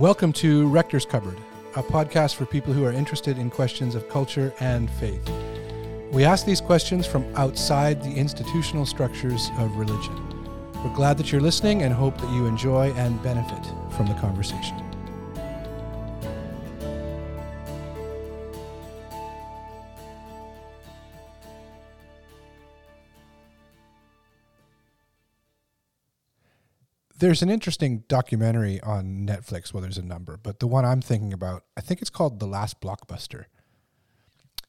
Welcome to Rector's Cupboard, a podcast for people who are interested in questions of culture and faith. We ask these questions from outside the institutional structures of religion. We're glad that you're listening and hope that you enjoy and benefit from the conversation. There's an interesting documentary on Netflix. Well, there's a number, but the one I'm thinking about, I think it's called The Last Blockbuster.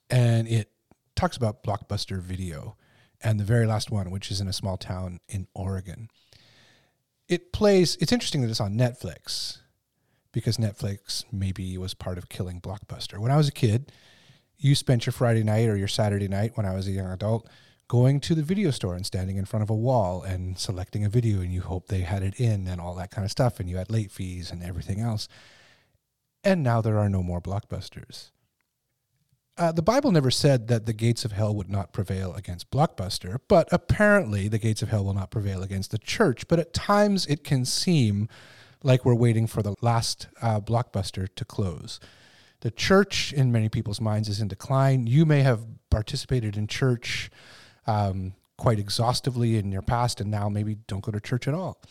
And it talks about Blockbuster Video and the very last one, which is in a small town in Oregon. It plays, it's interesting that it's on Netflix because Netflix maybe was part of killing Blockbuster. When I was a kid, you spent your Friday night or your Saturday night when I was a young adult going to the video store and standing in front of a wall and selecting a video and you hope they had it in and all that kind of stuff and you had late fees and everything else. And now there are no more blockbusters. Uh, the Bible never said that the gates of hell would not prevail against Blockbuster, but apparently the gates of hell will not prevail against the church. But at times it can seem like we're waiting for the last uh, Blockbuster to close. The church, in many people's minds, is in decline. You may have participated in church um, quite exhaustively in your past, and now maybe don't go to church at all.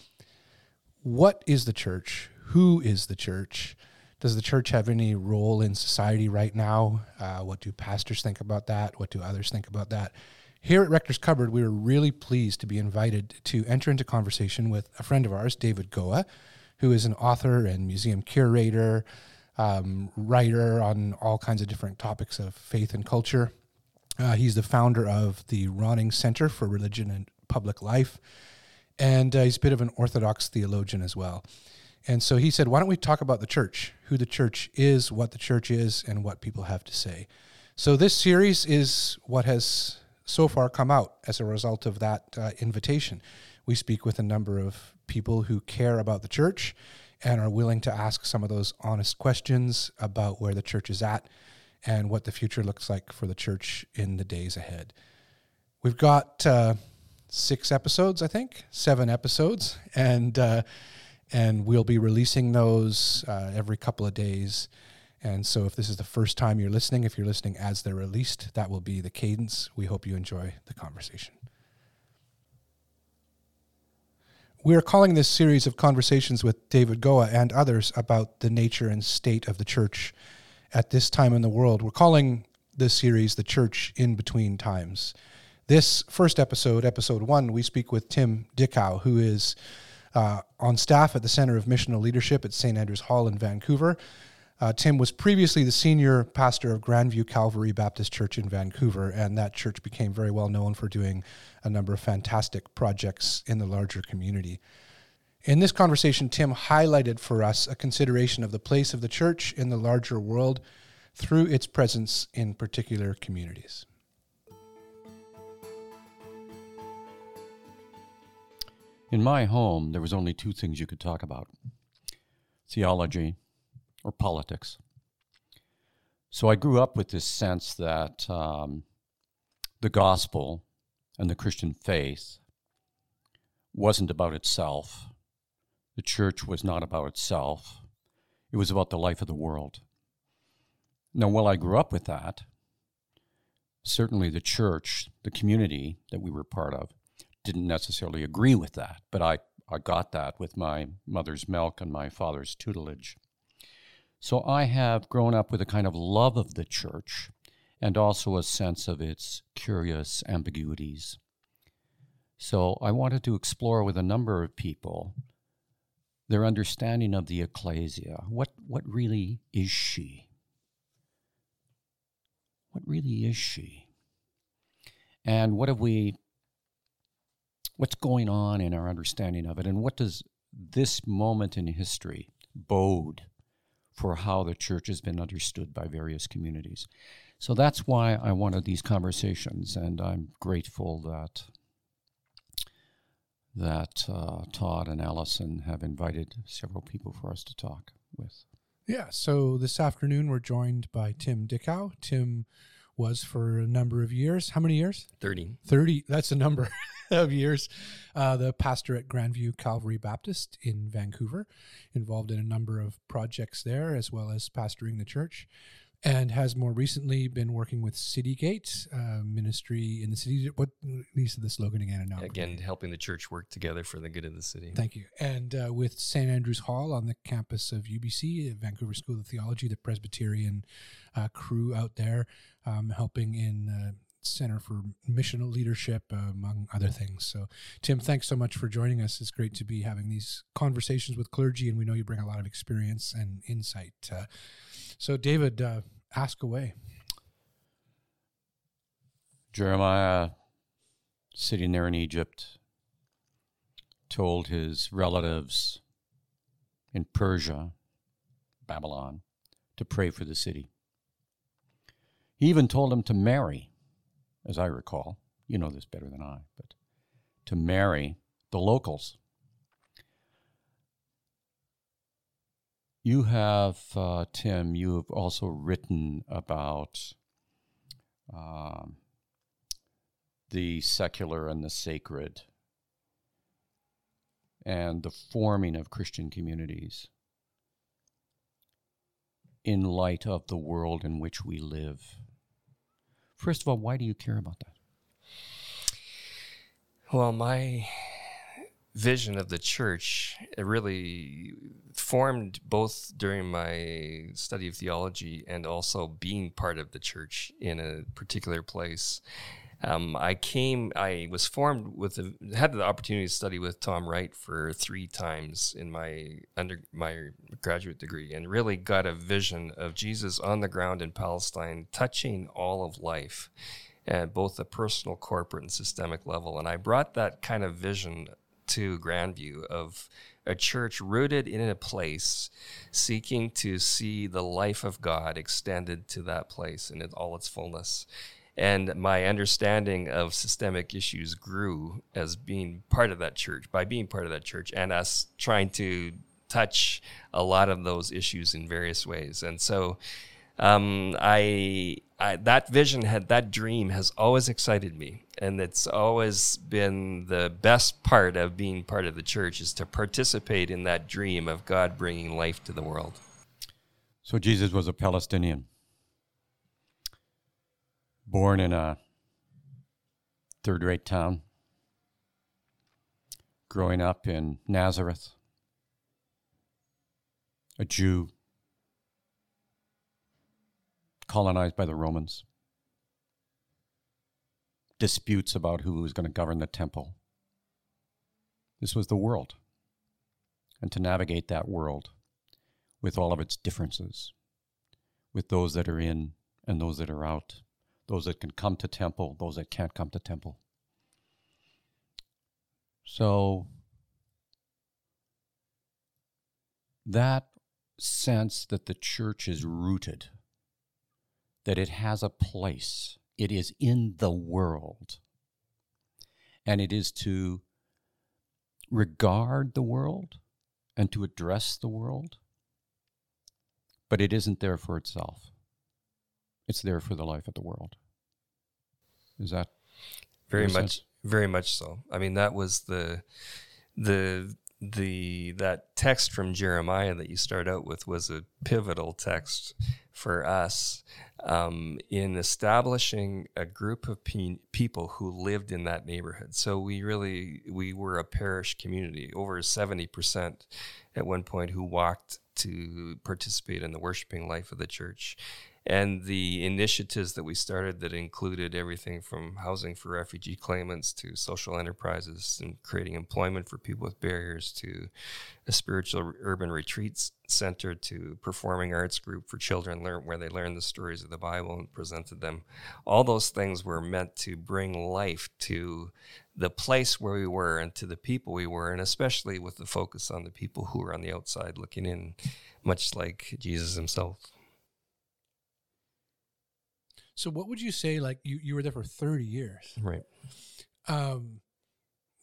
What is the church? Who is the church? Does the church have any role in society right now? Uh, what do pastors think about that? What do others think about that? Here at Rector's Cupboard, we were really pleased to be invited to enter into conversation with a friend of ours, David Goa, who is an author and museum curator, um, writer on all kinds of different topics of faith and culture. Uh, he's the founder of the Ronning Center for Religion and Public Life, and uh, he's a bit of an Orthodox theologian as well. And so he said, Why don't we talk about the church, who the church is, what the church is, and what people have to say? So this series is what has so far come out as a result of that uh, invitation. We speak with a number of people who care about the church and are willing to ask some of those honest questions about where the church is at and what the future looks like for the church in the days ahead. We've got uh, six episodes, I think, seven episodes, and uh, and we'll be releasing those uh, every couple of days. And so, if this is the first time you're listening, if you're listening as they're released, that will be the cadence. We hope you enjoy the conversation. We are calling this series of conversations with David Goa and others about the nature and state of the church at this time in the world. We're calling this series The Church in Between Times. This first episode, episode one, we speak with Tim Dickau, who is uh, on staff at the Center of Missional Leadership at St. Andrews Hall in Vancouver. Uh, Tim was previously the senior pastor of Grandview Calvary Baptist Church in Vancouver, and that church became very well known for doing a number of fantastic projects in the larger community. In this conversation, Tim highlighted for us a consideration of the place of the church in the larger world through its presence in particular communities. In my home, there was only two things you could talk about theology or politics. So I grew up with this sense that um, the gospel and the Christian faith wasn't about itself, the church was not about itself, it was about the life of the world. Now, while I grew up with that, certainly the church, the community that we were part of, didn't necessarily agree with that, but I, I got that with my mother's milk and my father's tutelage. So I have grown up with a kind of love of the church and also a sense of its curious ambiguities. So I wanted to explore with a number of people their understanding of the ecclesia. What, what really is she? What really is she? And what have we, what's going on in our understanding of it? And what does this moment in history bode for how the church has been understood by various communities? So that's why I wanted these conversations, and I'm grateful that that uh, Todd and Allison have invited several people for us to talk with. Yeah, so this afternoon we're joined by Tim Dickau. Tim was for a number of years. How many years? 30. 30. That's a number of years. Uh, the pastor at Grandview Calvary Baptist in Vancouver, involved in a number of projects there, as well as pastoring the church and has more recently been working with Citygate uh, Ministry in the city. What Lisa the slogan again? Now Again, helping the church work together for the good of the city. Thank you. And uh, with St Andrew's Hall on the campus of UBC, Vancouver School of Theology, the Presbyterian uh, crew out there, um, helping in. Uh, Center for Missional Leadership, uh, among other things. So, Tim, thanks so much for joining us. It's great to be having these conversations with clergy, and we know you bring a lot of experience and insight. So, David, uh, ask away. Jeremiah, sitting there in Egypt, told his relatives in Persia, Babylon, to pray for the city. He even told them to marry, as I recall. You know this better than I, but to marry the locals. You have, uh, Tim, you have also written about um, the secular and the sacred and the forming of Christian communities in light of the world in which we live. First of all, why do you care about that? Well, my vision of the church it really formed both during my study of theology and also being part of the church in a particular place um, I came, I was formed with, a, had the opportunity to study with Tom Wright for three times in my under my graduate degree, and really got a vision of Jesus on the ground in Palestine, touching all of life, at both the personal, corporate, and systemic level. And I brought that kind of vision to Grandview of a church rooted in a place, seeking to see the life of God extended to that place in all its fullness. And my understanding of systemic issues grew as being part of that church, by being part of that church, and us trying to touch a lot of those issues in various ways. And so um, I, I, that vision had that dream has always excited me. And it's always been the best part of being part of the church is to participate in that dream of god bringing life to the world. So jesus was a palestinian born in a third rate town growing up in nazareth a jew colonized by the Romans, disputes about who was going to govern the temple. This was the world. And to navigate that world with all of its differences, with those that are in and those that are out, those that can come to temple, those that can't come to temple. So that sense that the church is rooted that it has a place. It is in the world. And it is to regard the world and to address the world, but it isn't there for itself. It's there for the life of the world. Is that very much sense? very much so. I mean that was the the the that text from Jeremiah that you start out with was a pivotal text for us um, in establishing a group of pe- people who lived in that neighborhood. So we really we were a parish community. Over seventy percent at one point who walked to participate in the worshiping life of the church, and the initiatives that we started that included everything from housing for refugee claimants to social enterprises and creating employment for people with barriers to a spiritual urban retreats center to performing arts group for children learn where they learned the stories of the bible and presented them. All those things were meant to bring life to the place where we were and to the people we were and especially with the focus on the people who were on the outside looking in much like jesus himself so what would you say? Like you, you were there for thirty years, right? Um,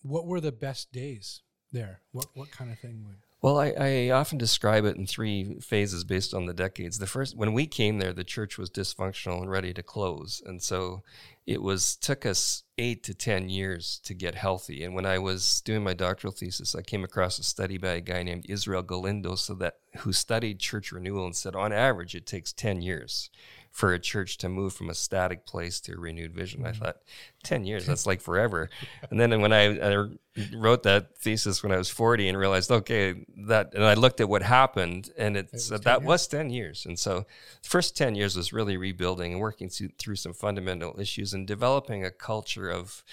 what were the best days there? What what kind of thing would? Well, I, I often describe it in three phases based on the decades. The first, when we came there, the church was dysfunctional and ready to close, and so it was took us eight to ten years to get healthy. And when I was doing my doctoral thesis, I came across a study by a guy named Israel Galindo, so that who studied church renewal and said, on average, it takes ten years for a church to move from a static place to a renewed vision. I mm. thought, 10 years, that's like forever. and then when I, I, wrote that thesis when I was 40 and realized, okay, that, and I looked at what happened and it, it said that years. was 10 years. And so the first 10 years was really rebuilding and working through, through some fundamental issues and developing a culture of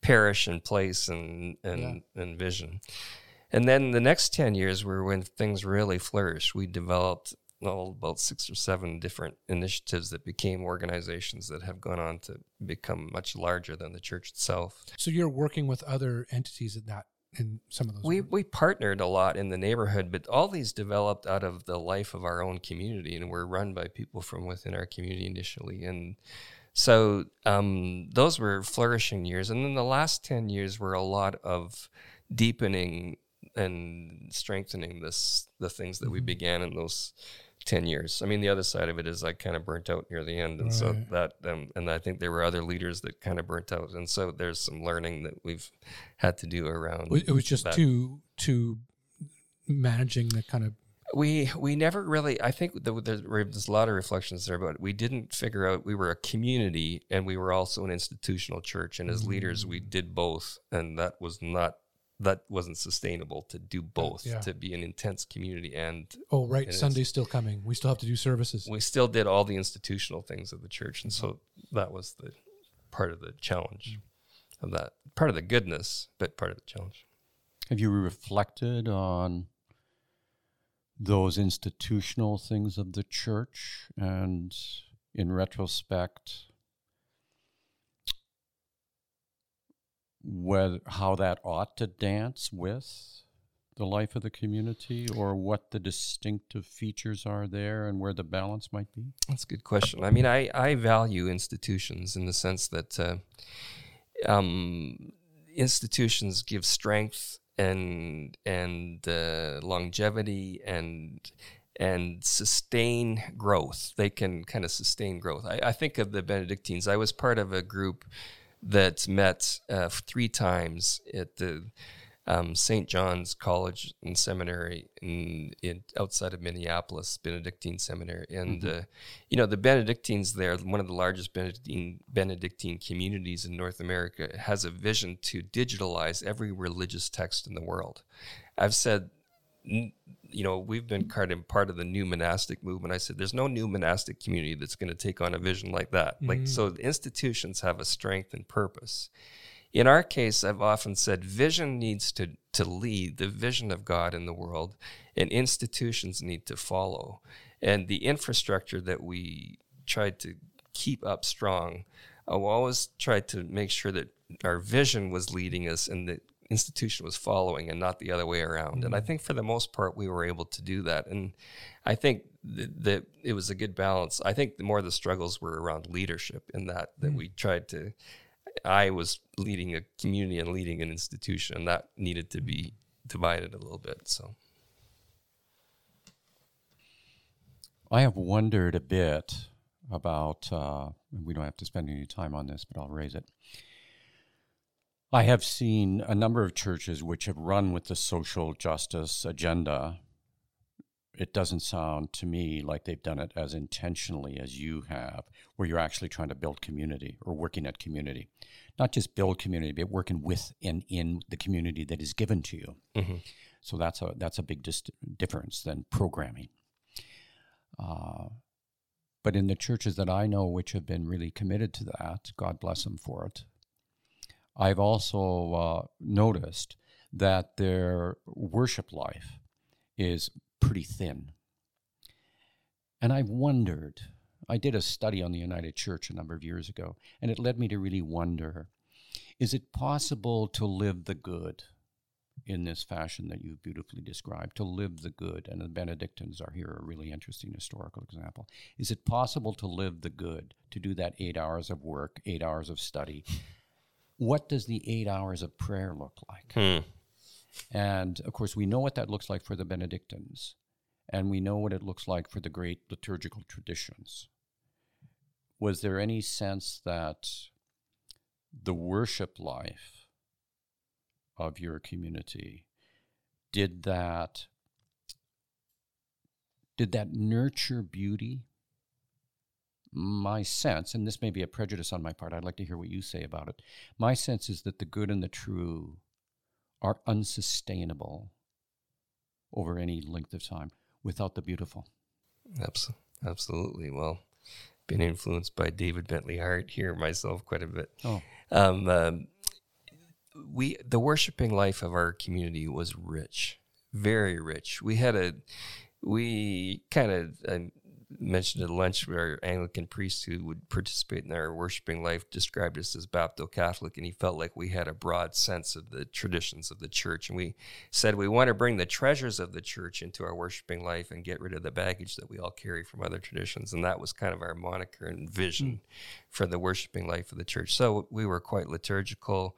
parish and place and, and, yeah. and vision. And then the next 10 years were when things really flourished. We developed well, about six or seven different initiatives that became organizations that have gone on to become much larger than the church itself. So you're working with other entities in that in some of those. We we partnered a lot in the neighborhood, but all these developed out of the life of our own community, and were run by people from within our community initially, and. So um, those were flourishing years, and then the last ten years were a lot of deepening and strengthening this the things that we mm-hmm. began in those 10 years. I mean, the other side of it is I kind of burnt out near the end. And right. so that, um, and I think there were other leaders that kind of burnt out. And so there's some learning that we've had to do around. It was just that. to, to managing the kind of. We, we never really, I think there's, there's a lot of reflections there, but we didn't figure out we were a community and we were also an institutional church. And as mm-hmm. leaders, we mm. did both. And that was not that wasn't sustainable to do both yeah. to be an intense community and oh right and sunday's still coming. We still have to do services. We still did all the institutional things of the church and so mm-hmm. that was the part of the challenge mm. of that part of the goodness but part of the challenge. Have you reflected on those institutional things of the church? And in retrospect whether how that ought to dance with the life of the community or what the distinctive features are there and where the balance might be? That's a good question. I mean, I, I value institutions in the sense that uh, um, institutions give strength and and uh, longevity and and sustain growth. They can kind of sustain growth. I, I think of the Benedictines. I was part of a group that met uh, three times at the um, St. John's College and Seminary in, in, outside of Minneapolis, Benedictine Seminary, and mm-hmm. uh, you know the Benedictines there, one of the largest Benedictine Benedictine communities in North America, has a vision to digitalize every religious text in the world. I've said you know, we've been kind of part of the new monastic movement. I said, there's no new monastic community that's going to take on a vision like that. Mm-hmm. Like, so institutions have a strength and purpose. In our case, I've often said vision needs to, to lead the vision of God in the world, and institutions need to follow. And the infrastructure that we tried to keep up strong, I always tried to make sure that our vision was leading us and that institution was following and not the other way around. Mm-hmm. And I mm-hmm. think for the most part, we were able to do that. And I think that, that it was a good balance. I think the more the struggles were around leadership in that, that mm-hmm. we tried to, I was leading a community and leading an institution, and that needed to be divided a little bit. So. I have wondered a bit about, uh, we don't have to spend any time on this, but I'll raise it I have seen a number of churches which have run with the social justice agenda. It doesn't sound to me like they've done it as intentionally as you have, where you're actually trying to build community or working at community. Not just build community, but working with and in the community that is given to you. Mm-hmm. So that's a that's a big dis- difference than programming. Uh, but in the churches that I know, which have been really committed to that, God bless them for it. I've also uh, noticed that their worship life is pretty thin. And I've wondered, I did a study on the United Church a number of years ago, and it led me to really wonder is it possible to live the good in this fashion that you've beautifully described, to live the good? And the Benedictines are here a really interesting historical example. Is it possible to live the good, to do that eight hours of work, eight hours of study? What does the eight hours of prayer look like? Hmm. And of course, we know what that looks like for the Benedictines, and we know what it looks like for the great liturgical traditions. Was there any sense that the worship life of your community did that did that nurture beauty my sense and this may be a prejudice on my part i'd like to hear what you say about it. My sense is that the good and the true are unsustainable over any length of time without the beautiful. Absolutely. Well been influenced by david bentley hart here myself quite a bit. Oh. Um, um, we the worshiping life of our community was rich, very rich. We had a we kind of I mentioned at lunch where our Anglican priest who would participate in our worshiping life described us as Baptist Catholic, and he felt like we had a broad sense of the traditions of the church. And we said we want to bring the treasures of the church into our worshiping life and get rid of the baggage that we all carry from other traditions. And that was kind of our moniker and vision mm. for the worshiping life of the church. So we were quite liturgical,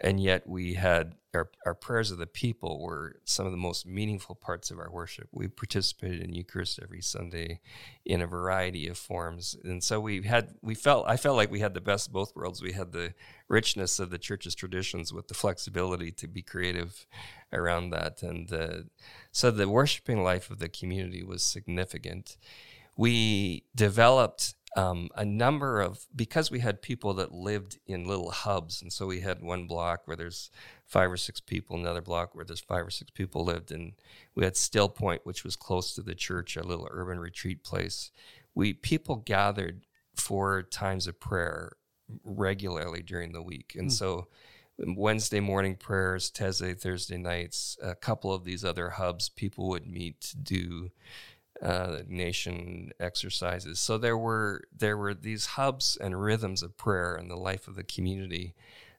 and yet we had our, our prayers of the people were some of the most meaningful parts of our worship. We participated in Eucharist every Sunday in a variety of forms, and so we had we felt I felt like we had the best of both worlds. We had the richness of the church's traditions with the flexibility to be creative around that, and uh, so the worshiping life of the community was significant. We developed um, a number of because we had people that lived in little hubs, and so we had one block where there's five or six people, another block where there's five or six people lived, and we had Still Point, which was close to the church, a little urban retreat place. We people gathered for times of prayer regularly during the week, and mm. so. Wednesday morning prayers, Taizé Thursday nights, a couple of these other hubs, people would meet to do uh, nation exercises. So there were there were these hubs and rhythms of prayer in the life of the community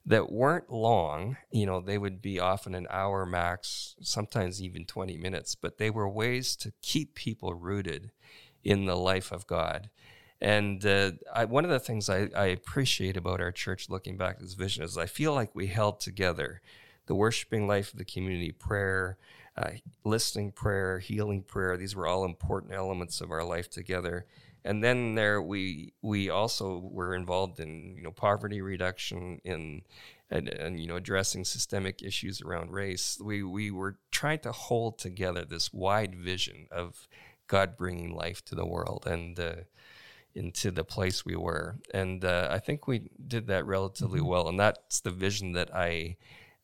that weren't long. You know, they would be often an hour max, sometimes even 20 minutes, but they were ways to keep people rooted in the life of God. And uh, I, one of the things I, I appreciate about our church looking back at this vision is I feel like we held together the worshiping life of the community, prayer, uh, listening prayer, healing prayer. These were all important elements of our life together. And then there we we also were involved in you know poverty reduction in and, and, you know addressing systemic issues around race. We we were trying to hold together this wide vision of God bringing life to the world and uh, into the place we were. And uh, I think we did that relatively mm-hmm. well. And that's the vision that I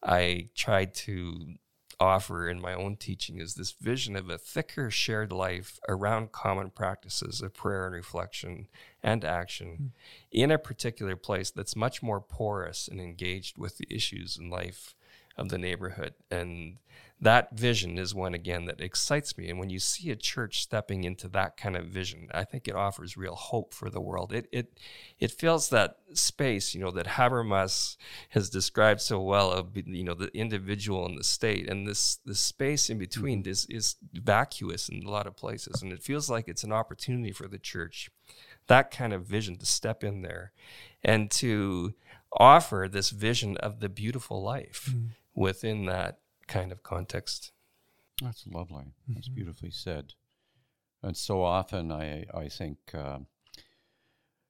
I tried to offer in my own teaching is this vision of a thicker shared life around common practices of prayer and reflection and action mm. in a particular place that's much more porous and engaged with the issues in life of the neighborhood. And that vision is one again that excites me. And when you see a church stepping into that kind of vision, I think it offers real hope for the world. It it it fills that space, you know, that Habermas has described so well of you know the individual and the state, and this this space in between mm-hmm. is is vacuous in a lot of places, and it feels like it's an opportunity for the church, that kind of vision to step in there, and to offer this vision of the beautiful life. Mm within that kind of context. That's lovely. That's mm-hmm. beautifully said. And so often, I I think uh,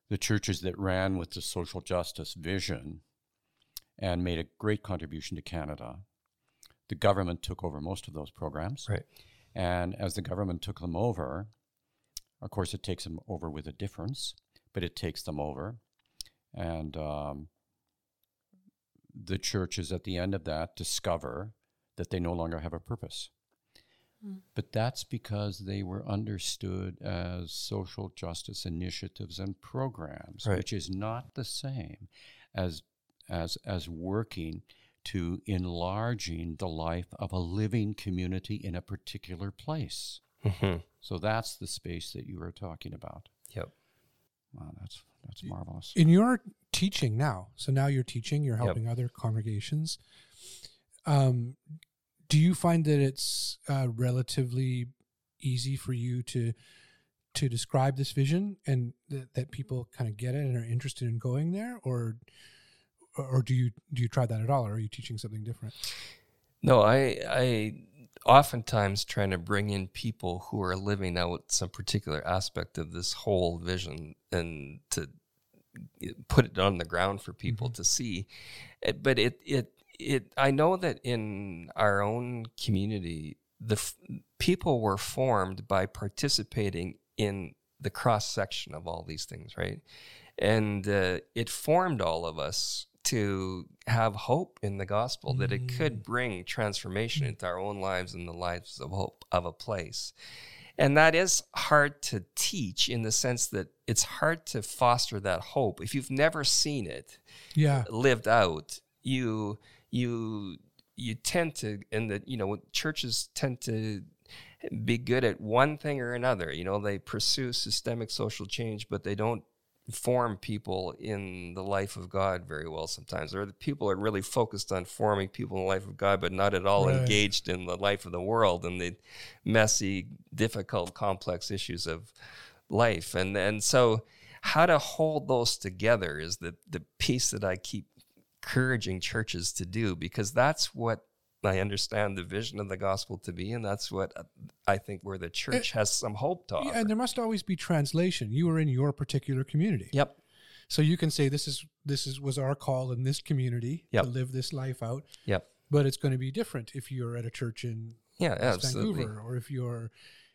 the churches that ran with the social justice vision and made a great contribution to Canada, the government took over most of those programs. Right. And as the government took them over, of course, it takes them over with a difference, but it takes them over. And um, the churches at the end of that discover that they no longer have a purpose. Mm. But that's because they were understood as social justice initiatives and programs, right. which is not the same as as as working to enlarging the life of a living community in a particular place. Mm-hmm. So that's the space that you were talking about. Yep. Wow, that's that's marvelous. In your teaching now, so now you're teaching, you're helping yep. other congregations. Um, do you find that it's uh, relatively easy for you to to describe this vision and th- that people kind of get it and are interested in going there, or or do you do you try that at all, or are you teaching something different? No, I I oftentimes trying to bring in people who are living out some particular aspect of this whole vision and to put it on the ground for people Mm-hmm. to see. But it it it I know that in our own community, the f- people were formed by participating in the cross section of all these things, right? And uh, it formed all of us to have hope in the gospel that it could bring transformation into our own lives and the lives of hope of a place. And that is hard to teach in the sense that it's hard to foster that hope. If you've never seen it Yeah. lived out, you you you tend to and the you know churches tend to be good at one thing or another. You know, they pursue systemic social change, but they don't form people in the life of God very well sometimes. Or the people are really focused on forming people in the life of God, but not at all Right. engaged in the life of the world and the messy, difficult, complex issues of life. And and so how to hold those together is the the piece that I keep encouraging churches to do because that's what I understand the vision of the gospel to be, and that's what uh, I think where the church has some hope to offer. Yeah, and there must always be translation. You are in your particular community. yep. So you can say this is this is was our call in this community Yep. to live this life out, Yep. but it's going to be different if you're at a church in Yeah, West absolutely. Vancouver or if you're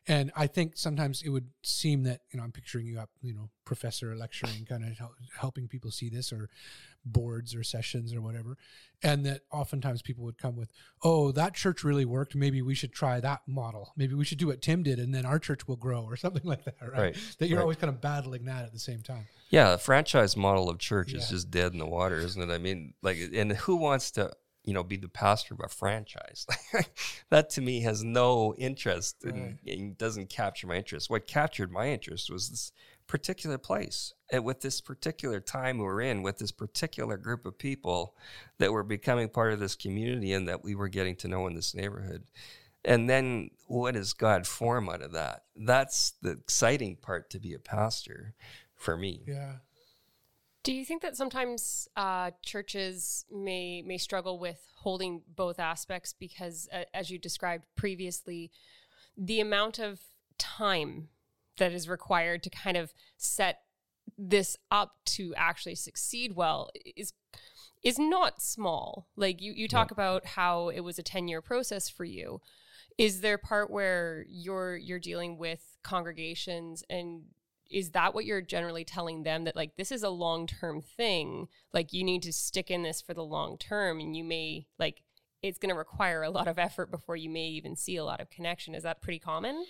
and I think sometimes it would seem that you know I'm picturing you up you know professor lecturing kind of hel- helping people see this or boards or sessions or whatever. And that oftentimes people would come with oh that church really worked. Maybe we should try that model. Maybe we should do what Tim did and then our church will grow or something like that right, Right, that you're right. always kind of battling that at the same time. Yeah, a franchise model of church is just dead in the water, isn't it? I mean, like, and who wants to, you know, be the pastor of a franchise? that to me has no interest and, and doesn't capture my interest. What captured my interest was this particular place and with this particular time we were in, with this particular group of people that were becoming part of this community and that we were getting to know in this neighborhood. And then what does God form out of that? That's the exciting part to be a pastor for me. yeah Do you think that sometimes uh, churches may may struggle with holding both aspects because, uh, as you described previously, the amount of time that is required to kind of set this up to actually succeed well is is not small. Like you, you talk about how it was a ten year process for you. Is there part where you're you're dealing with congregations and is that what you're generally telling them that like this is a long term thing like you need to stick in this for the long term and you may like it's going to require a lot of effort before you may even see a lot of connection is that pretty common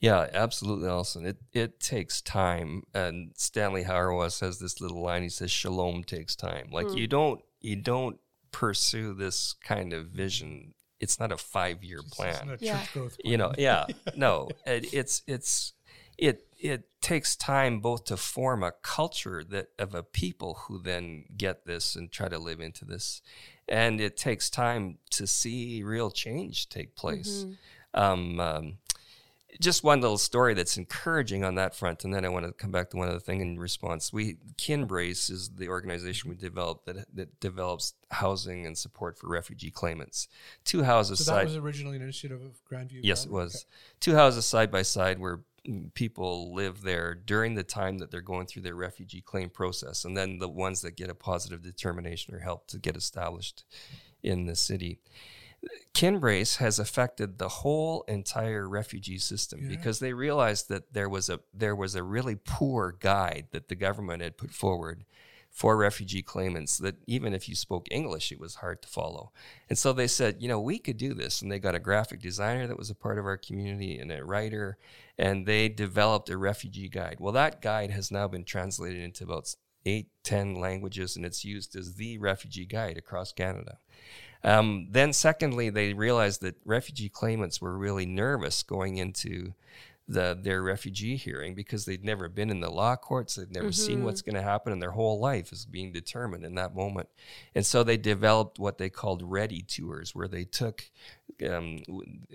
Yeah, absolutely, Alison. It it takes time, and Stanley Hauerwas has this little line. He says, "Shalom takes time." Like hmm. you don't you don't pursue this kind of vision. It's not a five year It's plan. not a Yeah. church growth You know, yeah, no. It, it's it's it it takes time both to form a culture that of a people who then get this and try to live into this, and it takes time to see real change take place. Um, um, just one little story that's encouraging on that front, and then I want to come back to one other thing in response. We Kinbrace is the organization we developed that that develops housing and support for refugee claimants. Two houses So that side. was originally an initiative of Grandview. Yes, it Government? was. Two houses side by side where people live there during the time that they're going through their refugee claim process, and then the ones that get a positive determination or help to get established in the city. Kinbrace has affected the whole entire refugee system Yeah. because they realized that there was a there was a really poor guide that the government had put forward for refugee claimants that even if you spoke English, it was hard to follow. And so they said, you know, we could do this. And they got a graphic designer that was a part of our community and a writer, and they developed a refugee guide. Well, that guide has now been translated into about eight, ten languages, and it's used as the refugee guide across Canada. Um, then, secondly, they realized that refugee claimants were really nervous going into the their refugee hearing because they'd never been in the law courts, they'd never seen what's going to happen, and their whole life is being determined in that moment. And so they developed what they called ready tours, where they took um,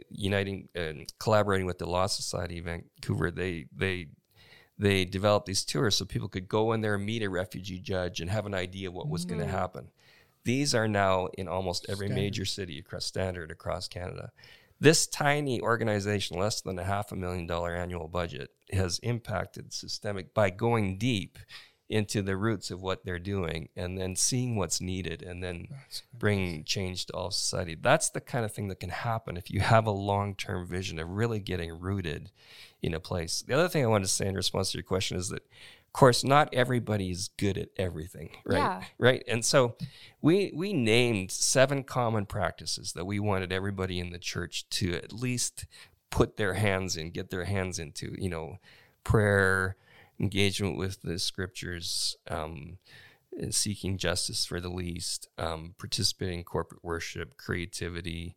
uniting and collaborating with the Law Society of Vancouver. They they they developed these tours so people could go in there and meet a refugee judge and have an idea what was going to happen. These are now in almost every Standard. major city across standard across Canada. This tiny organization, less than a half a million dollar annual budget, has impacted systemic by going deep into the roots of what they're doing and then seeing what's needed and then bringing change to all society. That's the kind of thing that can happen if you have a long term vision of really getting rooted in a place. The other thing I wanted to say in response to your question is that, course, not everybody is good at everything, right? Yeah. Right. And so we we named seven common practices that we wanted everybody in the church to at least put their hands in, get their hands into, you know, prayer, engagement with the scriptures, um, seeking justice for the least, um, participating in corporate worship, creativity,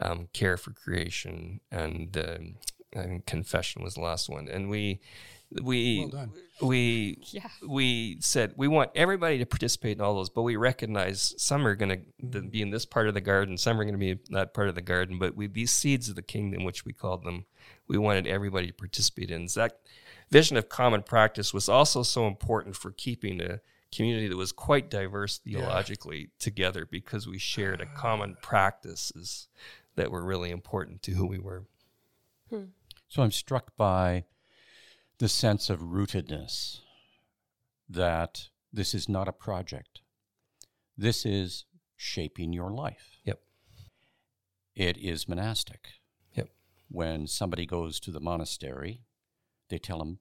um, care for creation, and um I confession was the last one. And we we Well done. we Yeah. we said we want everybody to participate in all those, but we recognize some are going to be in this part of the garden, some are going to be in that part of the garden. But we these seeds of the kingdom, which we called them, we wanted everybody to participate in. So that vision of common practice was also so important for keeping a community that was quite diverse theologically together because we shared a common practices that were really important to who we were. Hmm. So I'm struck by the sense of rootedness that this is not a project. This is shaping your life. Yep. It is monastic. Yep. When somebody goes to the monastery, they tell them,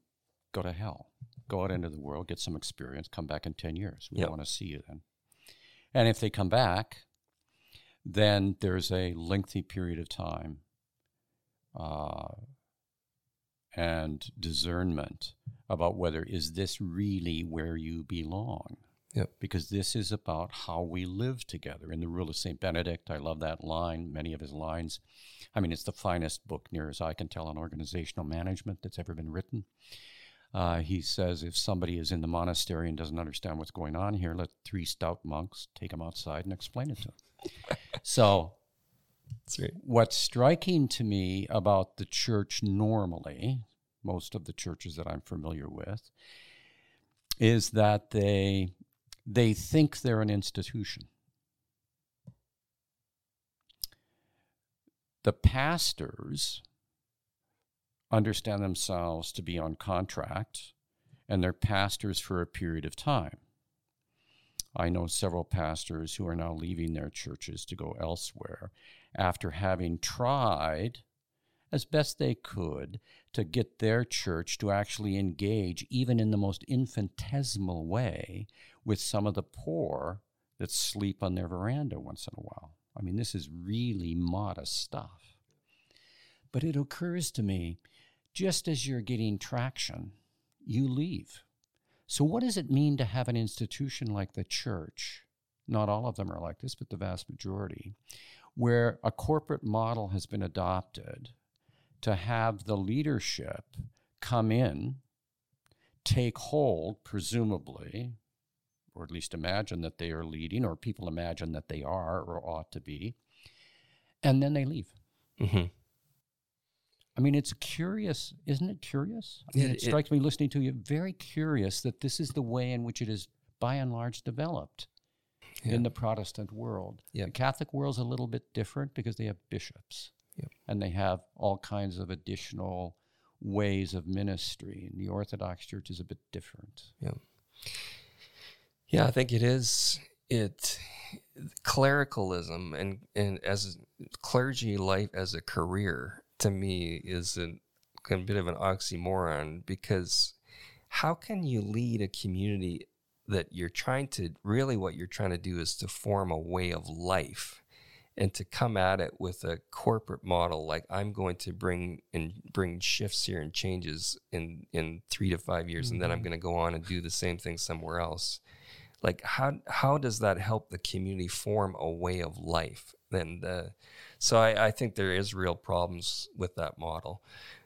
go to hell, go out into the world, get some experience, come back in 10 years. We Yep. want to see you then. And if they come back, then there's a lengthy period of time uh, and discernment about whether is this really where you belong? Yep. because this is about how we live together. In the rule of st benedict i love that line many of his lines. I mean it's the finest book near as i can tell on organizational management that's ever been written. Uh, he says if somebody is in the monastery and doesn't understand what's going on here let three stout monks take him outside and explain it to him. So what's striking to me about the church normally, most of the churches that I'm familiar with, is that they they think they're an institution. The pastors understand themselves to be on contract and they're pastors for a period of time. I know several pastors who are now leaving their churches to go elsewhere after having tried as best they could to get their church to actually engage, even in the most infinitesimal way, with some of the poor that sleep on their veranda once in a while. I mean, this is really modest stuff. But it occurs to me just as you're getting traction, you leave. So, what does it mean to have an institution like the church? Not all of them are like this, but the vast majority, where a corporate model has been adopted to have the leadership come in, take hold, presumably, or at least imagine that they are leading, or people imagine that they are or ought to be, and then they leave. hmm I mean, it's curious, isn't it curious? I mean, It- it, it- strikes me listening to you very curious that this is the way in which it is by and large developed Yeah. in the Protestant world. Yeah. The Catholic world's a little bit different because they have bishops Yep. and they have all kinds of additional ways of ministry. And the Orthodox Church is a bit different. Yeah, Yeah, I think it is. It clericalism and and as clergy life as a career to me is a, a bit of an oxymoron because how can you lead a community that you're trying to really what you're trying to do is to form a way of life and to come at it with a corporate model like I'm going to bring and bring shifts here and changes in in 3 to 5 years and then I'm going to go on and do the same thing somewhere else. Like how how does that help the community form a way of life and uh, so I, I think there is real problems with that model.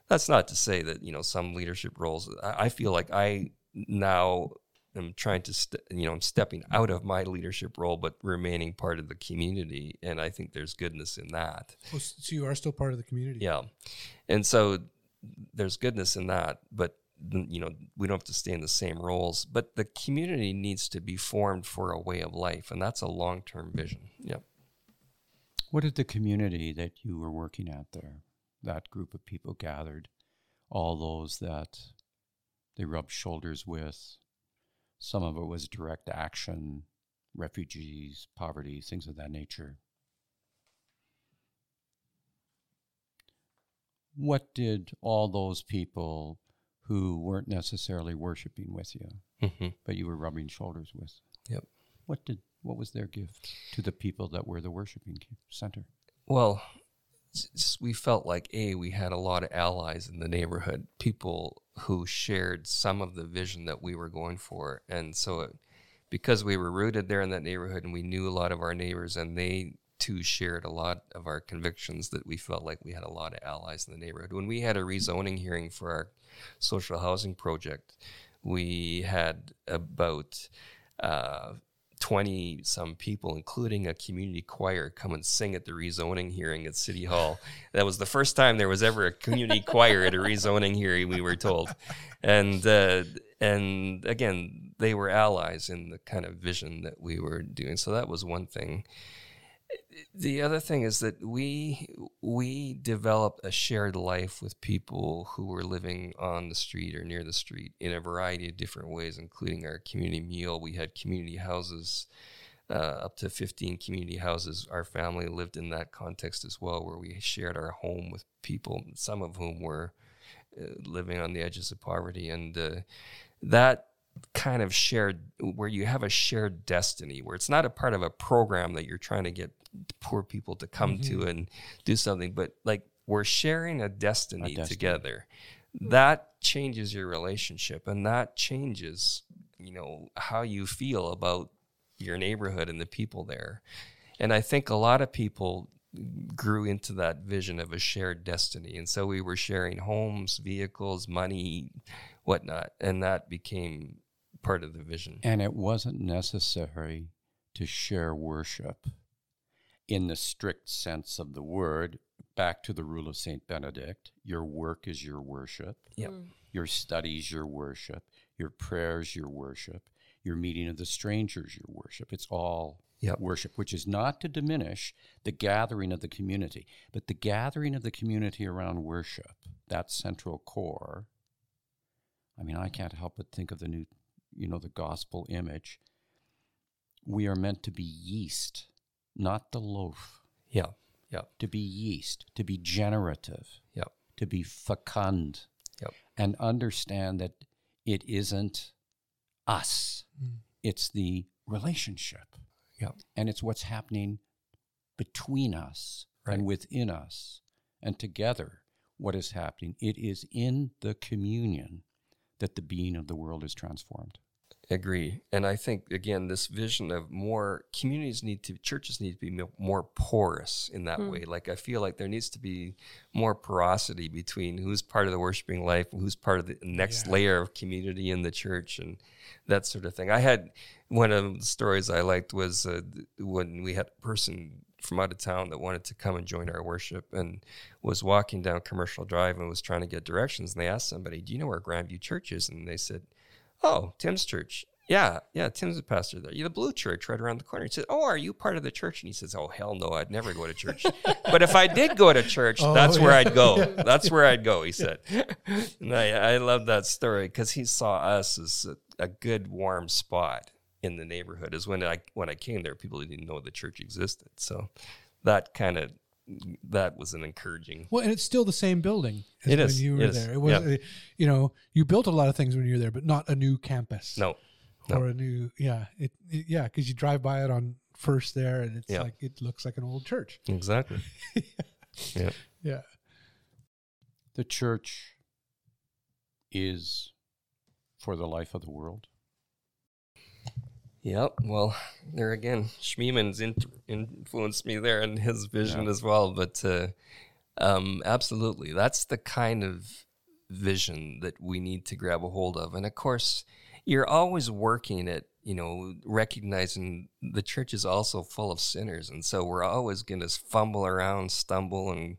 That's not to say that you know some leadership roles i, I feel like i now am trying to st- you know i'm stepping out of my leadership role but remaining part of the community and i think there's goodness in that Oh, so you are still part of the community. yeah. And so there's goodness in that, but you know we don't have to stay in the same roles but the community needs to be formed for a way of life and that's a long-term vision yep What did the community that you were working at there, that group of people gathered, all those that they rubbed shoulders with? Some of it was direct action, refugees, poverty, things of that nature. What did all those people who weren't necessarily worshiping with you, mm-hmm. but you were rubbing shoulders with? Yep. What did what was their gift to the people that were the worshiping center? Well, we felt like a we had a lot of allies in the neighborhood, people who shared some of the vision that we were going for, and so it, because we were rooted there in that neighborhood and we knew a lot of our neighbors, and they too shared a lot of our convictions, that we felt like we had a lot of allies in the neighborhood. When we had a rezoning hearing for our social housing project, we had about uh, 20 some people, including a community choir, come and sing at the rezoning hearing at City Hall. That was the first time there was ever a community choir at a rezoning hearing, we were told. And, uh, and again, they were allies in the kind of vision that we were doing. So that was one thing the other thing is that we we developed a shared life with people who were living on the street or near the street in a variety of different ways, including our community meal. We had community houses, uh, up to 15 community houses. Our family lived in that context as well, where we shared our home with people, some of whom were uh, living on the edges of poverty, and uh, that kind of shared where you have a shared destiny where it's not a part of a program that you're trying to get poor people to come to mm-hmm. and do something but like we're sharing a destiny, destiny. together. Mm-hmm. That changes your relationship and that changes you know how you feel about your neighborhood and the people there. And i think a lot of people grew into that vision of a shared destiny and so we were sharing homes vehicles money whatnot and that became part of the vision And it wasn't necessary to share worship in the strict sense of the word. Back to the rule of St. Benedict your work is your worship, Yep. Mm. your studies, your worship, your prayers, your worship, your meeting of the strangers, your worship. It's all Yep. worship, which is not to diminish the gathering of the community, but the gathering of the community around worship, that central core. I mean, I can't help but think of the new, you know, the gospel image. We are meant to be yeast, not the loaf, yeah yeah to be yeast, to be generative, Yep. to be fecund, Yep. and understand that it isn't us, mm. it's the relationship. Yep. And it's what's happening between us Right. and within us and together what is happening. It is in the communion that the being of the world is transformed. agree and i think again this vision of more communities need to churches need to be more porous in that way like i feel like there needs to be more porosity between who's part of the worshiping life and who's part of the next Yeah. layer of community in the church and that sort of thing i had one of the stories i liked was uh, when we had a person from out of town that wanted to come and join our worship and was walking down commercial drive and was trying to get directions and they asked somebody do you know where grandview church is and they said Oh, Tim's church. Yeah, yeah, Tim's a pastor there. Yeah, the Blue Church right around the corner. He said, Oh, are you part of the church? And he says, Oh, hell no, I'd never go to church. but if I did go to church, Oh, that's where. I'd go. That's where I'd go, he said. And I, I love that story because he saw us as a, a good, warm spot in the neighborhood. Is when I when I came there, people didn't know the church existed. So that kind of that was an encouraging. Well, and it's still the same building as It when is, you were is, there. It was, yeah. you know, you built a lot of things when you were there, but not a new campus. No, no. or a new, yeah, it, it yeah, because you drive by it on first there, and it's Yeah. like it looks like an old church. exactly. yeah. Yeah, The church is for the life of the world. Yep. Well, there again, Schmemann's in, influenced me there and his vision Yeah. as well. But uh, um, absolutely, that's the kind of vision that we need to grab a hold of. And of course, you're always working at you know, recognizing the church is also full of sinners. And so we're always going to fumble around, stumble, and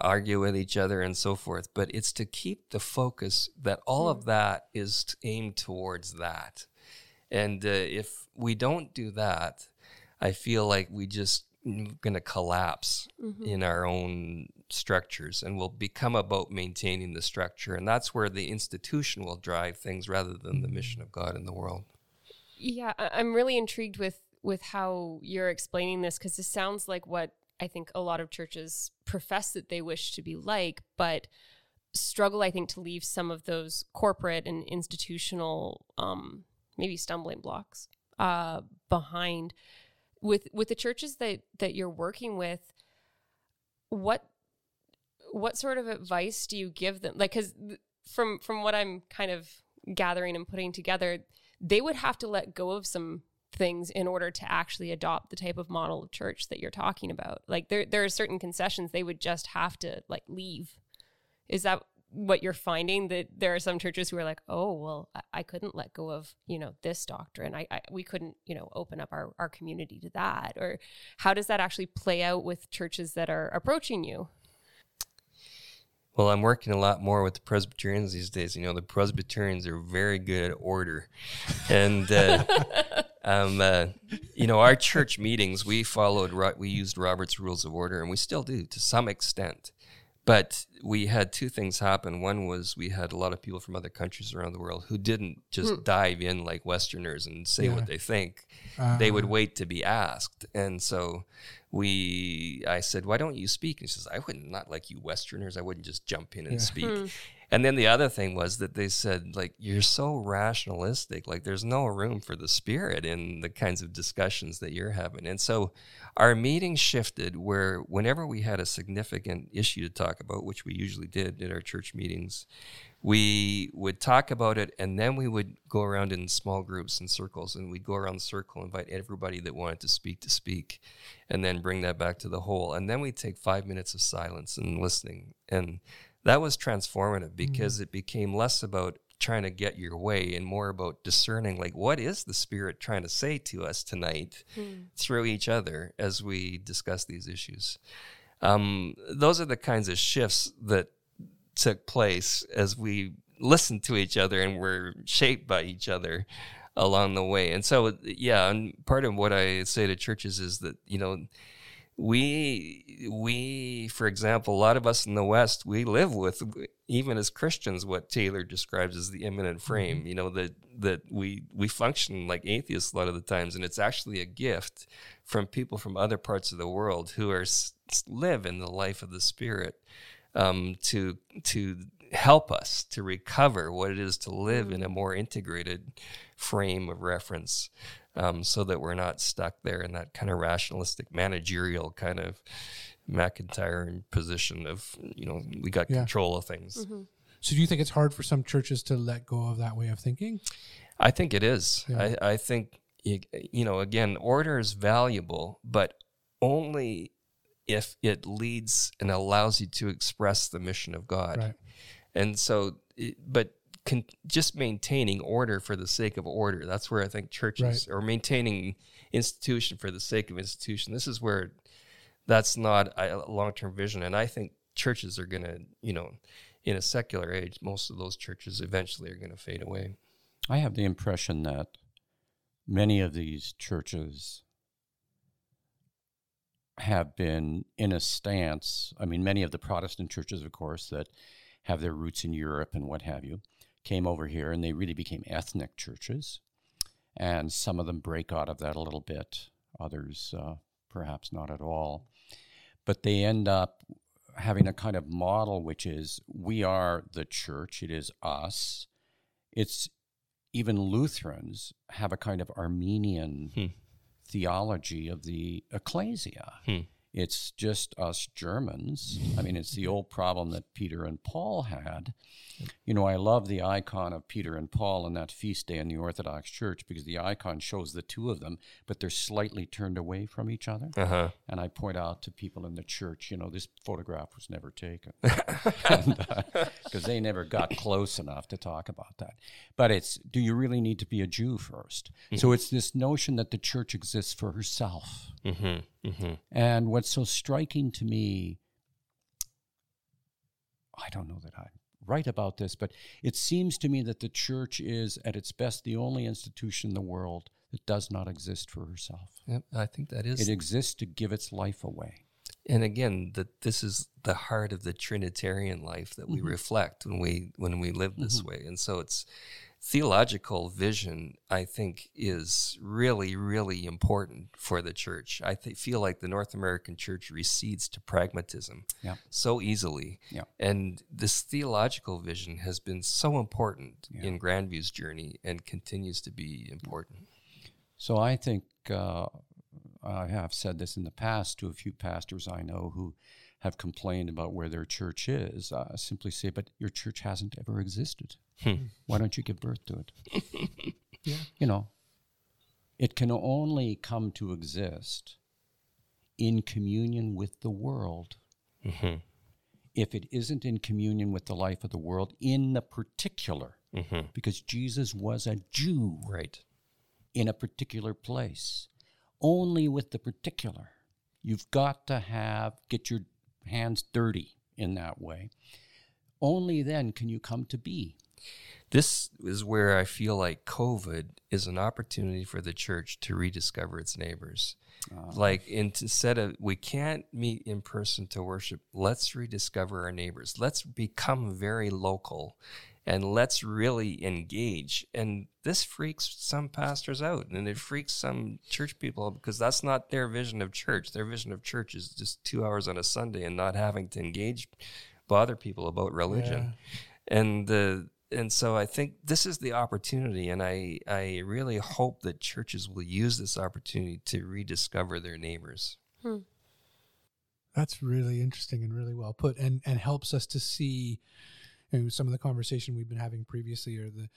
argue with each other and so forth. But it's to keep the focus that all of that is aimed towards that. And uh, if we don't do that, I feel like we just going to collapse mm-hmm. in our own structures and will become about maintaining the structure and that's where the institution will drive things rather than the mission of God in the world. Yeah, I'm really intrigued with with how you're explaining this because this sounds like what I think a lot of churches profess that they wish to be like, but struggle, I think, to leave some of those corporate and institutional, um, maybe stumbling blocks uh, behind. With with the churches that that you're working with, what what sort of advice do you give them? Like, because from from what I'm kind of gathering and putting together, they would have to let go of some things in order to actually adopt the type of model of church that you're talking about. Like there there are certain concessions they would just have to like leave. Is that what you're finding that there are some churches who are like, oh well, I, couldn't let go of you know this doctrine. I, I, we couldn't you know open up our our community to that. Or how does that actually play out with churches that are approaching you? Well, I'm working a lot more with the Presbyterians these days. You know, the Presbyterians are very good at order, and uh, um, uh, you know, our church meetings we followed we used Robert's Rules of Order, and we still do to some extent. But we had two things happen. One was we had a lot of people from other countries around the world who didn't just hmm. dive in like Westerners and say yeah. what they think. Uh-huh. They would wait to be asked, and so we I said, "Why don't you speak?" And he says, "I wouldn't not like you Westerners. I wouldn't just jump in and yeah. speak." Hmm. And then the other thing was that they said, like, you're so rationalistic. Like, there's no room for the spirit in the kinds of discussions that you're having. And so our meeting shifted where whenever we had a significant issue to talk about, which we usually did at our church meetings, we would talk about it and then we would go around in small groups and circles and we'd go around the circle invite everybody that wanted to speak to speak and then bring that back to the whole and then we'd take five minutes of silence and listening and that was transformative because mm. it became less about trying to get your way and more about discerning like what is the spirit trying to say to us tonight mm. through each other as we discuss these issues um, those are the kinds of shifts that took place as we listened to each other and were shaped by each other along the way. And so, yeah, and part of what I say to churches is that, you know, we we for example a lot of us in the west we live with even as christians what taylor describes as the immanent frame mm-hmm. you know that that we we function like atheists a lot of the times and it's actually a gift from people from other parts of the world who are live in the life of the spirit um, to to help us to recover what it is to live in a mm. more integrated frame of reference, um, so that we're not stuck there in that kind of rationalistic managerial kind of MacIntyre position of you know we got yeah. control of things. Mm-hmm. So do you think it's hard for some churches to let go of that way of thinking? I think it is. Yeah. I, I think you know again order is valuable, but only if it leads and allows you to express the mission of God. Right. And so, but can, just maintaining order for the sake of order, that's where I think churches, right. or maintaining institution for the sake of institution, this is where that's not a long term vision. And I think churches are going to, you know, in a secular age, most of those churches eventually are going to fade away. I have the impression that many of these churches have been in a stance. I mean, many of the Protestant churches, of course, that have their roots in Europe and what have you, came over here and they really became ethnic churches. And some of them break out of that a little bit, others uh, perhaps not at all. But they end up having a kind of model which is we are the church, it is us. It's even Lutherans have a kind of Armenian Hmm theology of the ecclesia. Hmm. It's just us Germans. I mean, it's the old problem that Peter and Paul had. You know, I love the icon of Peter and Paul in that feast day in the Orthodox Church because the icon shows the two of them, but they're slightly turned away from each other. Uh huh. And I point out to people in the church, you know, this photograph was never taken because they never got close enough to talk about that. But it's do you really need to be a Jew 1st So it's this notion that the church exists for herself. Mm-hmm. Mm-hmm. And what's so striking to me, I don't know that I'm right about this, but it seems to me that the church is, at its best, the only institution in the world that does not exist for herself. Yep. I think that is It exists to give its life away. and again that this is the heart of the trinitarian life that we reflect when we when we live this way and so it's theological vision i think is really really important for the church i th- feel like the north american church recedes to pragmatism Yeah. so easily Yeah. and this theological vision has been so important Yeah. in grandview's journey and continues to be important So I think uh, I have said this in the past to a few pastors I know who have complained about where their church is. Uh, simply say, but your church hasn't ever existed. Hmm. Why don't you give birth to it? Yeah. You know, it can only come to exist in communion with the world. mm-hmm. If it isn't in communion with the life of the world, in the particular, Mm-hmm. because Jesus was a Jew right in a particular place, only with the particular. You've got to have, get your hands dirty in that way. Only then can you come to be. This is where I feel like COVID is an opportunity for the church to rediscover its neighbors. Uh-huh. like instead of we can't meet in person to worship, let's rediscover our neighbors. Let's become very local and let's really engage. And this freaks some pastors out and it freaks some church people out because that's not their vision of church. Their vision of church is just two hours on a Sunday and not having to engage, bother people about religion. And the and so I think this is the opportunity, and I I really hope that churches will use this opportunity to rediscover their neighbors. Hmm. That's really interesting and really well put, and and helps us to see you know, some of the conversation we've been having previously, or the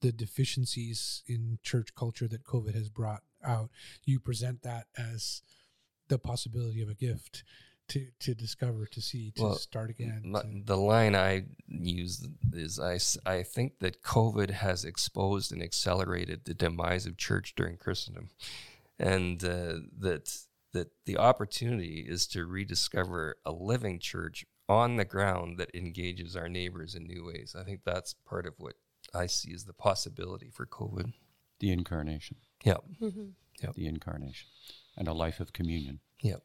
the deficiencies in church culture that COVID has brought out. You present that as the possibility of a gift to to discover, to see, to Well, start again. To- The line I use is I, I think that COVID has exposed and accelerated the demise of church during Christendom, and uh, that that the opportunity is to rediscover a living church on the ground that engages our neighbors in new ways. I think that's part of what I see as the possibility for COVID. The incarnation, yep, mm-hmm. the incarnation, and a life of communion. yeah.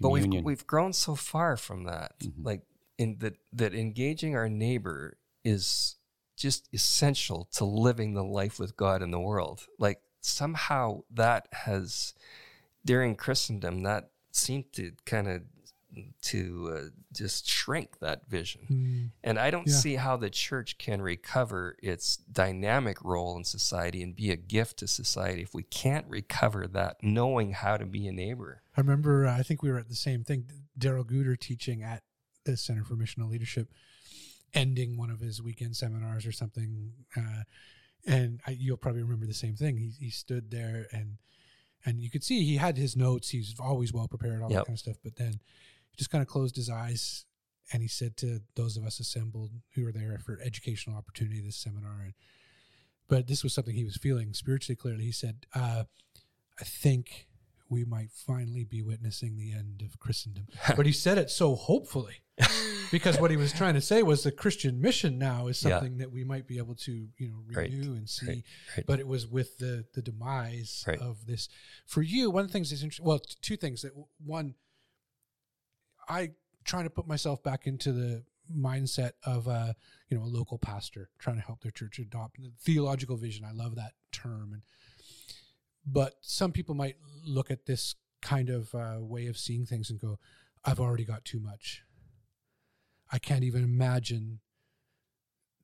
But we've we've grown so far from that. Mm-hmm. Like in that that engaging our neighbor is just essential to living the life with God in the world. Like somehow that has during Christendom that seemed to kind of to uh, just shrink that vision. Mm, And I don't Yeah. see how the church can recover its dynamic role in society and be a gift to society if we can't recover that knowing how to be a neighbor. I remember, uh, I think we were at the same thing. Darrell Guder teaching at the Center for Missional Leadership, ending one of his weekend seminars or something. Uh, and I, you'll probably remember the same thing. He, he stood there and and you could see he had his notes. He's always well prepared, all that kind of stuff. But then he just kind of closed his eyes and he said to those of us assembled who were there for educational opportunity, this seminar, and but this was something he was feeling spiritually clearly. He said, uh, "I think we might finally be witnessing the end of Christendom." but he said it so hopefully, because what he was trying to say was the Christian mission now is Yeah. something that we might be able to, you know, Right. renew and see. Right. Right. But it was with the the demise Right. of this. For you, one of the things is interesting. Well, two things. That one, I trying to put myself back into the mindset of a you know a local pastor trying to help their church adopt the theological vision. I love that term, and but some people might look at this kind of uh, way of seeing things and go, "I've already got too much. I can't even imagine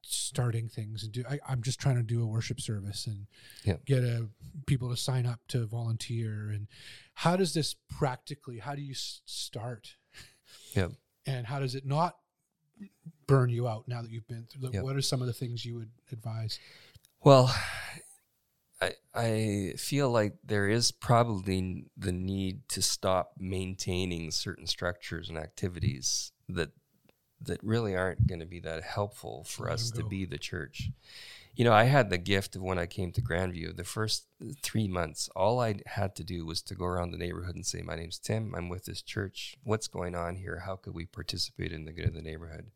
starting things and do I, i'm just trying to do a worship service and Yeah. get a, people to sign up to volunteer and how does this practically how do you start Yeah. and how does it not burn you out now that you've been through Yeah. what are some of the things you would advise Well, I I feel like there is probably the need to stop maintaining certain structures and activities that that really aren't going to be that helpful for us to be the church. You know, I had the gift of when I came to Grandview, the first three months, all I had to do was to go around the neighborhood and say, My name's Tim. I'm with this church. What's going on here? How could we participate in the good of the neighborhood?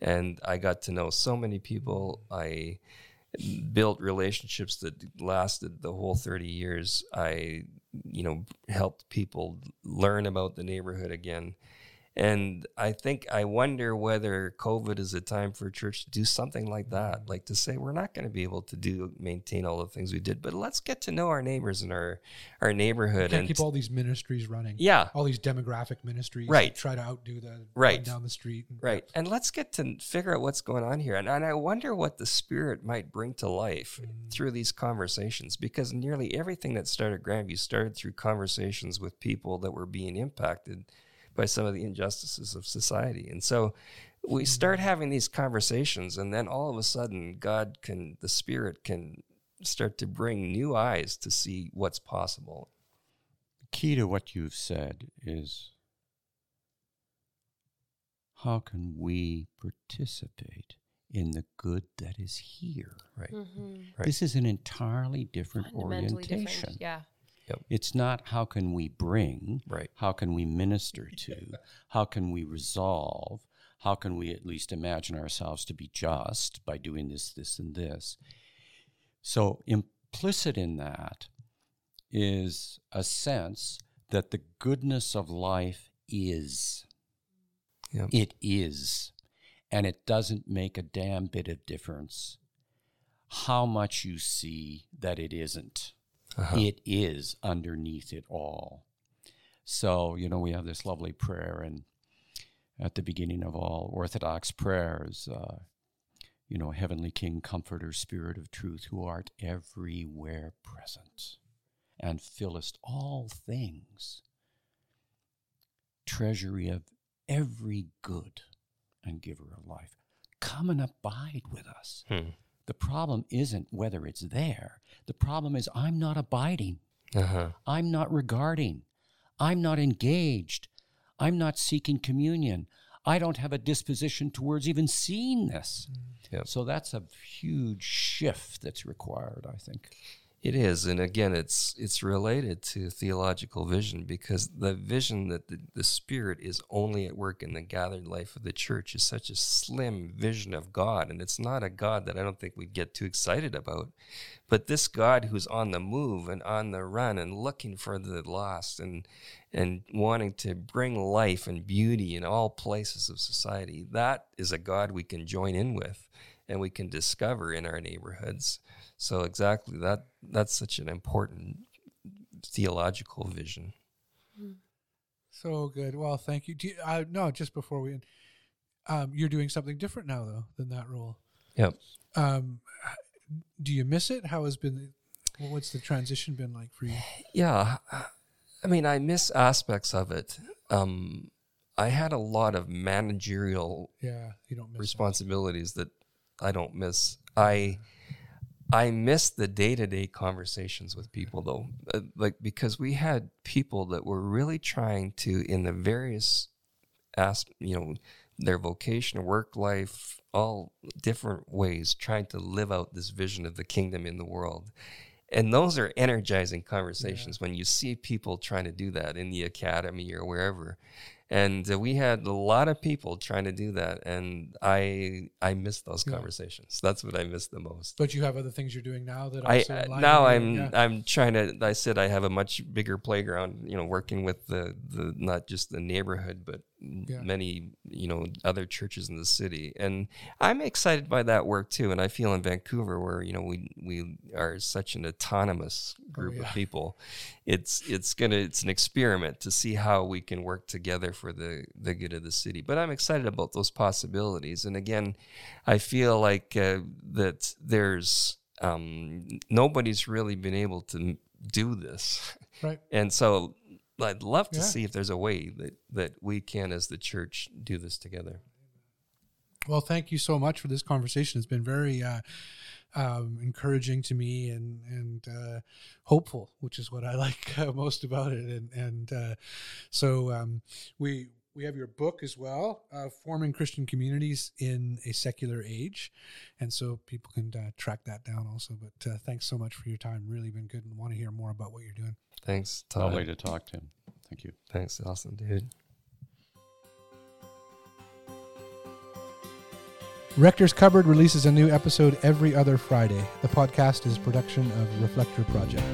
And I got to know so many people. I built relationships that lasted the whole 30 years. I, you know, helped people learn about the neighborhood again. And I think I wonder whether COVID is a time for a church to do something like that, like to say we're not going to be able to do maintain all the things we did, but let's get to know our neighbors and our our neighborhood and keep all these ministries running yeah, all these demographic ministries Right. try to outdo the Right. down the street and- Right. And let's get to figure out what's going on here. And, and I wonder what the spirit might bring to life mm. through these conversations because nearly everything that started Grandview started through conversations with people that were being impacted by some of the injustices of society. And so we start having these conversations, and then all of a sudden, God can, the spirit can start to bring new eyes to see what's possible. The key to what you've said is how can we participate in the good that is here? Right. Mm-hmm. Right. This is an entirely different orientation. different. Yeah. It's not how can we bring, Right. how can we minister to, how can we resolve, how can we at least imagine ourselves to be just by doing this, this, and this. So, implicit in that is a sense that the goodness of life is. Yep. It is. And it doesn't make a damn bit of difference how much you see that it isn't. Uh-huh. It is underneath it all. So, you know, we have this lovely prayer, and at the beginning of all Orthodox prayers, uh, you know, Heavenly King, Comforter, Spirit of Truth, who art everywhere present and fillest all things, treasury of every good and giver of life, come and abide with us. Hmm. The problem isn't whether it's there. The problem is I'm not abiding. Uh-huh. I'm not regarding. I'm not engaged. I'm not seeking communion. I don't have a disposition towards even seeing this. Yep. So that's a huge shift that's required, I think. It is, and again, it's it's related to theological vision because the vision that the, the Spirit is only at work in the gathered life of the church is such a slim vision of God, and it's not a God that I don't think we'd get too excited about. But this God who's on the move and on the run and looking for the lost and and wanting to bring life and beauty in all places of society, that is a God we can join in with and we can discover in our neighborhoods. So exactly that that's such an important theological vision. So good. Well, thank you. Do you uh, no, just before we end, um, you're doing something different now, though, than that role. Yep. Um, do you miss it? How has been? well, What's the transition been like for you? Yeah. I mean, I miss aspects of it. Um, I had a lot of managerial Yeah, you don't miss that. responsibilities that I don't miss. I I miss the day to day conversations with people though, uh, like because we had people that were really trying to in the various as you know their vocation, work life, all different ways, trying to live out this vision of the kingdom in the world. And those are energizing conversations when you see people trying to do that in the academy or wherever. And uh, we had a lot of people trying to do that, and I I miss those Yeah. conversations. That's what I miss the most. But you have other things you're doing now that I uh, now I'm yeah. I'm trying to. I said I have a much bigger playground. You know, working with the the not just the neighborhood, but Yeah. many you know other churches in the city, and I'm excited by that work too. And I feel in Vancouver, where you know we we are such an autonomous group Oh, yeah. of people, it's it's gonna it's an experiment to see how we can work together for the the good of the city. But I'm excited about those possibilities, and again, I feel like uh, that there's um, nobody's really been able to do this, Right. and so I'd love to Yeah. see if there's a way that that we can, as the church, do this together. Well, thank you so much for this conversation. It's been very uh, um, encouraging to me and and uh, hopeful, which is what I like uh, most about it. And and uh, so um, we we have your book as well, uh, forming Christian communities in a secular age, and so people can uh, track that down also. But uh, thanks so much for your time. Really been good, and want to hear more about what you're doing. Thanks, Todd. Lovely to talk to him. Thank you. Thanks, Awesome, dude. Rector's Cupboard releases a new episode every other Friday. The podcast is a production of Reflector Project.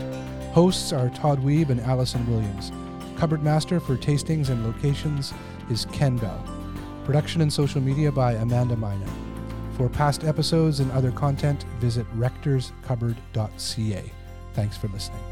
Hosts are Todd Weeb and Allison Williams. Cupboard Master for tastings and locations is Ken Bell. Production and social media by Amanda Mina. For past episodes and other content, visit rectorscupboard.ca. Thanks for listening.